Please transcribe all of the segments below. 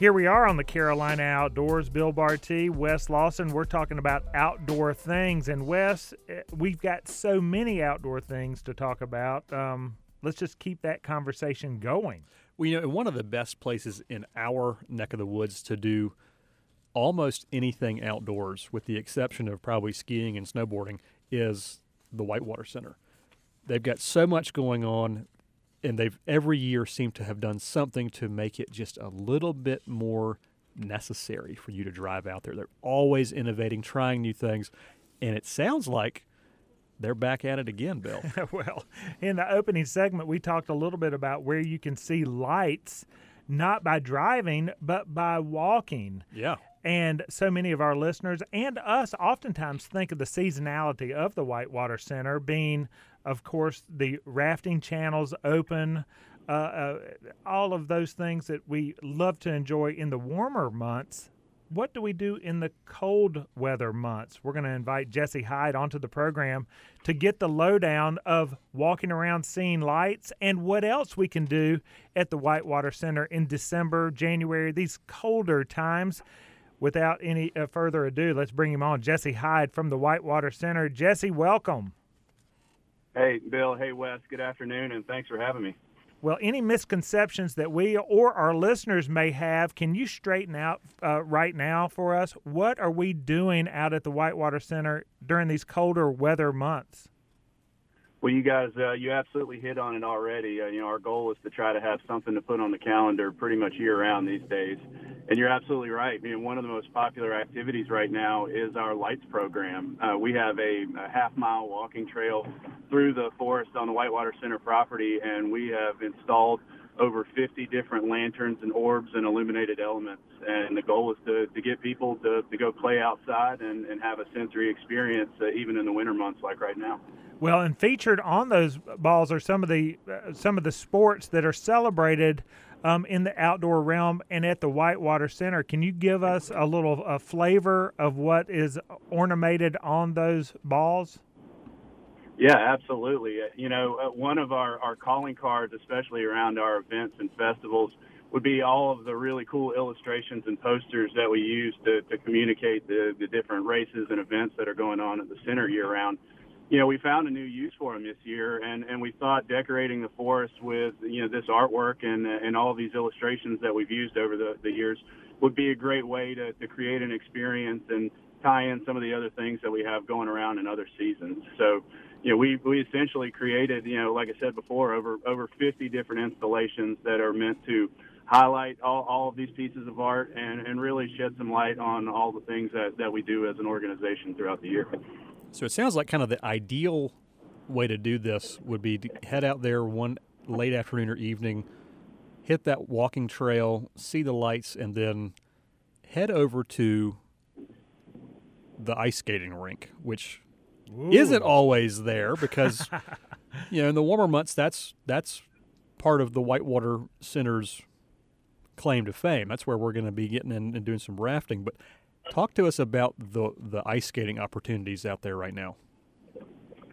Here we are on the Carolina Outdoors. Bill Barty, Wes Lawson. We're talking about outdoor things. And Wes, eh, we've got so many outdoor things to talk about. Um, let's just keep that conversation going. Well, you know, one of the best places in our neck of the woods to do almost anything outdoors, with the exception of probably skiing and snowboarding, is the Whitewater Center. They've got so much going on and they've every year seemed to have done something to make it just a little bit more necessary for you to drive out there. They're always innovating, trying new things, and it sounds like they're back at it again, Bill. well, in the opening segment, we talked a little bit about where you can see lights, not by driving, but by walking. Yeah. And so many of our listeners and us oftentimes think of the seasonality of the Whitewater Center being of course, the rafting channels open, uh, uh, all of those things that we love to enjoy in the warmer months. What do we do in the cold weather months? We're going to invite Jesse Hyde onto the program to get the lowdown of walking around seeing lights and what else we can do at the Whitewater Center in December, January, these colder times. Without any uh, further ado, let's bring him on. Jesse Hyde from the Whitewater Center. Jesse, welcome. Hey, Bill. Hey, Wes. Good afternoon, and thanks for having me. Well, any misconceptions that we or our listeners may have, can you straighten out uh, right now for us? What are we doing out at the Whitewater Center during these colder weather months? Well, you guys, uh, you absolutely hit on it already. Uh, you know, our goal is to try to have something to put on the calendar pretty much year round these days. And you're absolutely right. I mean, one of the most popular activities right now is our lights program. Uh, we have a, a half mile walking trail through the forest on the Whitewater Center property, and we have installed over 50 different lanterns and orbs and illuminated elements. And the goal is to, to get people to, to go play outside and, and have a sensory experience, uh, even in the winter months like right now. Well, and featured on those balls are some of the uh, some of the sports that are celebrated um, in the outdoor realm and at the Whitewater Center. Can you give us a little a flavor of what is ornamented on those balls? Yeah, absolutely. Uh, you know, uh, one of our, our calling cards, especially around our events and festivals, would be all of the really cool illustrations and posters that we use to, to communicate the, the different races and events that are going on at the center year round you know, we found a new use for them this year, and and we thought decorating the forest with you know this artwork and and all these illustrations that we've used over the, the years would be a great way to, to create an experience and tie in some of the other things that we have going around in other seasons. So, you know, we we essentially created, you know, like I said before, over over 50 different installations that are meant to highlight all, all of these pieces of art and, and really shed some light on all the things that, that we do as an organization throughout the year. So it sounds like kind of the ideal way to do this would be to head out there one late afternoon or evening, hit that walking trail, see the lights, and then head over to the ice skating rink, which Ooh. isn't always there because you know in the warmer months that's that's part of the Whitewater Center's claim to fame. That's where we're going to be getting in and doing some rafting, but Talk to us about the the ice skating opportunities out there right now.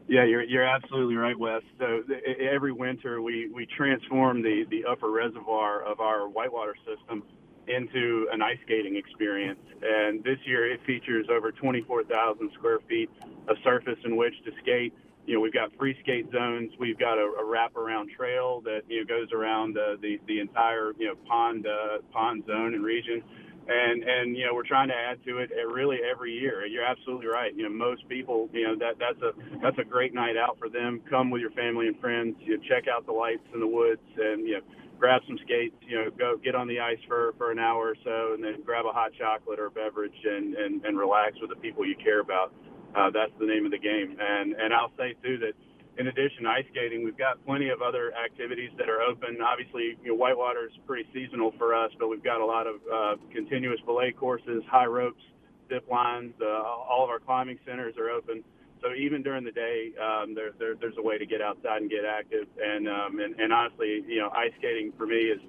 Yeah, you're you're absolutely right, Wes. So every winter we we transform the the upper reservoir of our whitewater system into an ice skating experience. And this year it features over 24,000 square feet of surface in which to skate. You know, we've got free skate zones. We've got a, a wraparound trail that you know goes around uh, the the entire you know pond uh, pond zone and region and and you know we're trying to add to it really every year. You're absolutely right. You know most people, you know that that's a that's a great night out for them. Come with your family and friends. You know, check out the lights in the woods and you know grab some skates. You know go get on the ice for for an hour or so, and then grab a hot chocolate or a beverage and and and relax with the people you care about. Uh, that's the name of the game. And and I'll say too that in addition to ice skating, we've got plenty of other activities that are open. Obviously, you know, whitewater is pretty seasonal for us, but we've got a lot of uh, continuous belay courses, high ropes, zip lines. Uh, all of our climbing centers are open. So even during the day, um, there, there, there's a way to get outside and get active. And, um, and and honestly, you know, ice skating for me is,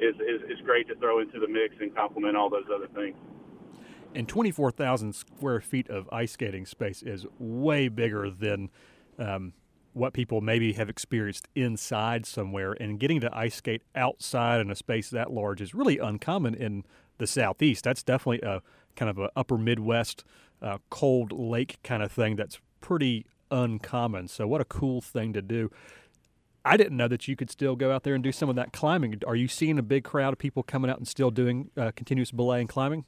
is is is great to throw into the mix and complement all those other things. And 24,000 square feet of ice skating space is way bigger than um, what people maybe have experienced inside somewhere, and getting to ice skate outside in a space that large is really uncommon in the southeast. That's definitely a kind of a upper Midwest uh, cold lake kind of thing that's pretty uncommon. So what a cool thing to do. I didn't know that you could still go out there and do some of that climbing. Are you seeing a big crowd of people coming out and still doing uh, continuous belay and climbing?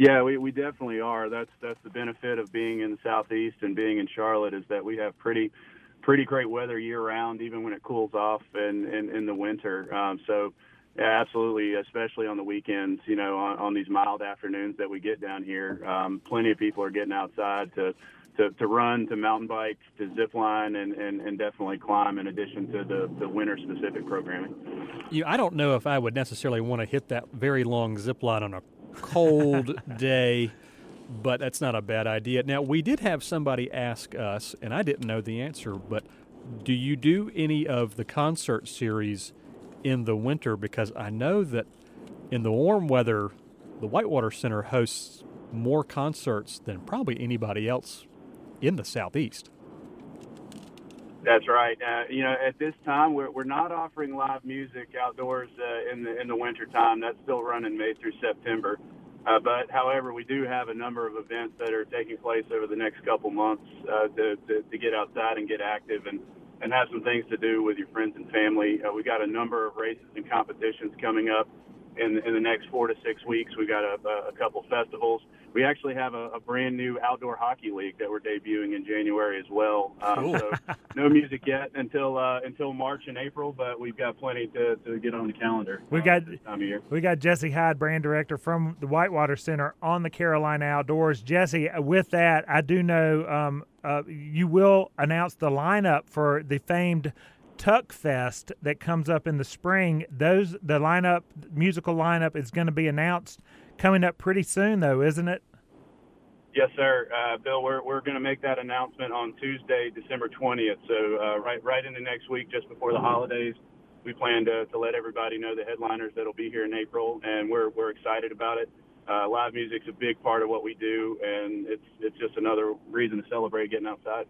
Yeah, we, we definitely are. That's that's the benefit of being in the southeast and being in Charlotte is that we have pretty pretty great weather year round, even when it cools off in in, in the winter. Um, so yeah, absolutely, especially on the weekends. You know, on, on these mild afternoons that we get down here, um, plenty of people are getting outside to to, to run, to mountain bike, to zip line, and, and, and definitely climb in addition to the, the winter specific programming. You, I don't know if I would necessarily want to hit that very long zip line on a cold day, but that's not a bad idea. Now, we did have somebody ask us, and I didn't know the answer, but do you do any of the concert series in the winter? Because I know that in the warm weather, the Whitewater Center hosts more concerts than probably anybody else in the southeast. That's right. Uh, you know, at this time, we're, we're not offering live music outdoors uh, in the in the winter time. That's still running May through September. Uh, but however, we do have a number of events that are taking place over the next couple months uh, to, to, to get outside and get active and and have some things to do with your friends and family. Uh, we've got a number of races and competitions coming up in, in the next four to six weeks. We've got a, a couple festivals we actually have a, a, brand new outdoor hockey league that we're debuting in January as well. Um, cool. so no music yet until uh, until March and April, but we've got plenty to, to get on the calendar. We uh, got time of year. We got Jesse Hyde, brand director from the Whitewater Center on the Carolina Outdoors. Jesse, with that, I do know um, uh, you will announce the lineup for the famed Tuck Fest that comes up in the spring. Those the lineup, musical lineup, is going to be announced coming up pretty soon, though, isn't it? Yes, sir, uh, Bill. We're we're going to make that announcement on Tuesday, December twentieth. So uh, right right in the next week, just before the holidays, we plan to, to let everybody know the headliners that'll be here in April, and we're we're excited about it. Uh, live music's a big part of what we do, and it's it's just another reason to celebrate getting outside.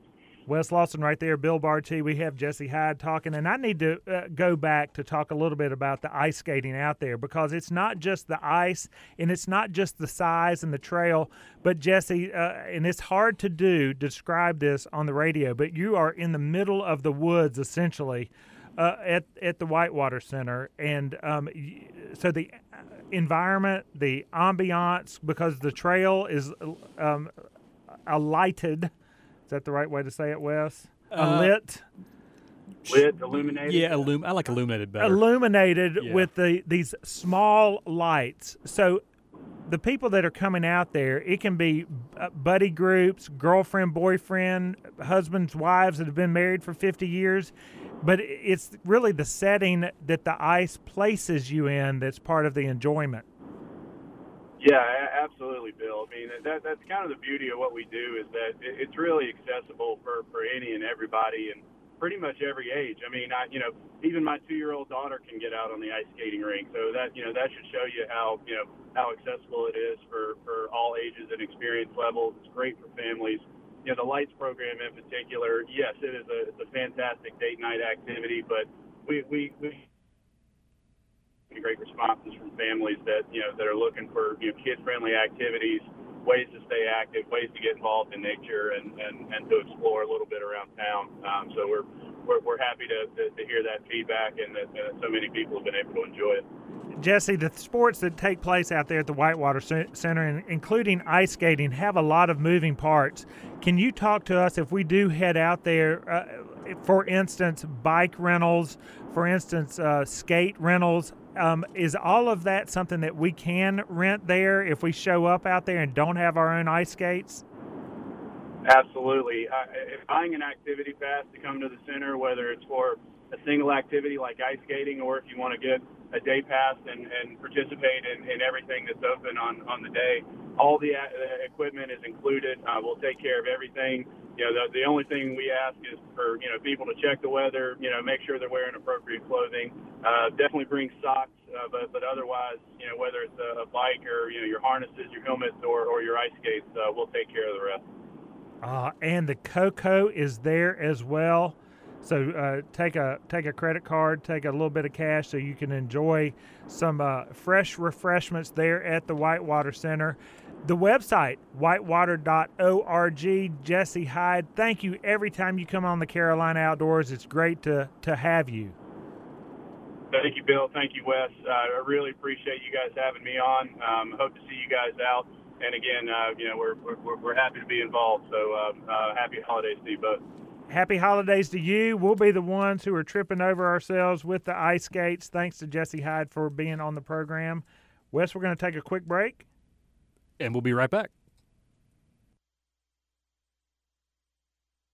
Wes Lawson right there, Bill Barty. We have Jesse Hyde talking, and I need to uh, go back to talk a little bit about the ice skating out there because it's not just the ice and it's not just the size and the trail, but Jesse, uh, and it's hard to do describe this on the radio, but you are in the middle of the woods essentially uh, at at the Whitewater Center, and um, so the environment, the ambiance, because the trail is um, a lighted is that the right way to say it, Wes? Uh, lit. Lit, illuminated. Yeah, illum- I like illuminated better. Illuminated yeah. with the these small lights. So the people that are coming out there, it can be uh, buddy groups, girlfriend, boyfriend, husbands, wives that have been married for 50 years. But it's really the setting that the ice places you in that's part of the enjoyment. Yeah, absolutely, Bill. I mean, that, that's kind of the beauty of what we do is that it's really accessible for, for any and everybody and pretty much every age. I mean, I, you know, even my two-year-old daughter can get out on the ice skating rink. So that, you know, that should show you how, you know, how accessible it is for, for all ages and experience levels. It's great for families. You know, the lights program in particular, yes, it is a, it's a fantastic date night activity, but we, we, we great responses from families that you know that are looking for you know kid-friendly activities, ways to stay active, ways to get involved in nature, and and, and to explore a little bit around town. Um, so we're, we're we're happy to, to, to hear that feedback and that, that so many people have been able to enjoy it. Jesse, the sports that take place out there at the Whitewater Center, including ice skating, have a lot of moving parts. Can you talk to us if we do head out there? Uh, for instance, bike rentals, for instance, uh, skate rentals. Um, is all of that something that we can rent there if we show up out there and don't have our own ice skates? Absolutely. Uh, if buying an activity pass to come to the center, whether it's for a single activity like ice skating or if you want to get a day pass and, and participate in, in everything that's open on, on the day. All the uh, equipment is included. Uh, we'll take care of everything. You know, the, the only thing we ask is for, you know, people to check the weather, you know, make sure they're wearing appropriate clothing. Uh, definitely bring socks, uh, but, but otherwise, you know, whether it's a, a bike or, you know, your harnesses, your helmets, or, or your ice skates, uh, we'll take care of the rest. Uh, and the cocoa is there as well. So uh, take a take a credit card, take a little bit of cash, so you can enjoy some uh, fresh refreshments there at the Whitewater Center. The website whitewater.org. Jesse Hyde, thank you every time you come on the Carolina Outdoors. It's great to to have you. Thank you, Bill. Thank you, Wes. Uh, I really appreciate you guys having me on. Um, hope to see you guys out. And again, uh, you know, we're, we're, we're happy to be involved. So uh, uh, happy holidays to you both. Happy holidays to you. We'll be the ones who are tripping over ourselves with the ice skates. Thanks to Jesse Hyde for being on the program. Wes, we're going to take a quick break. And we'll be right back.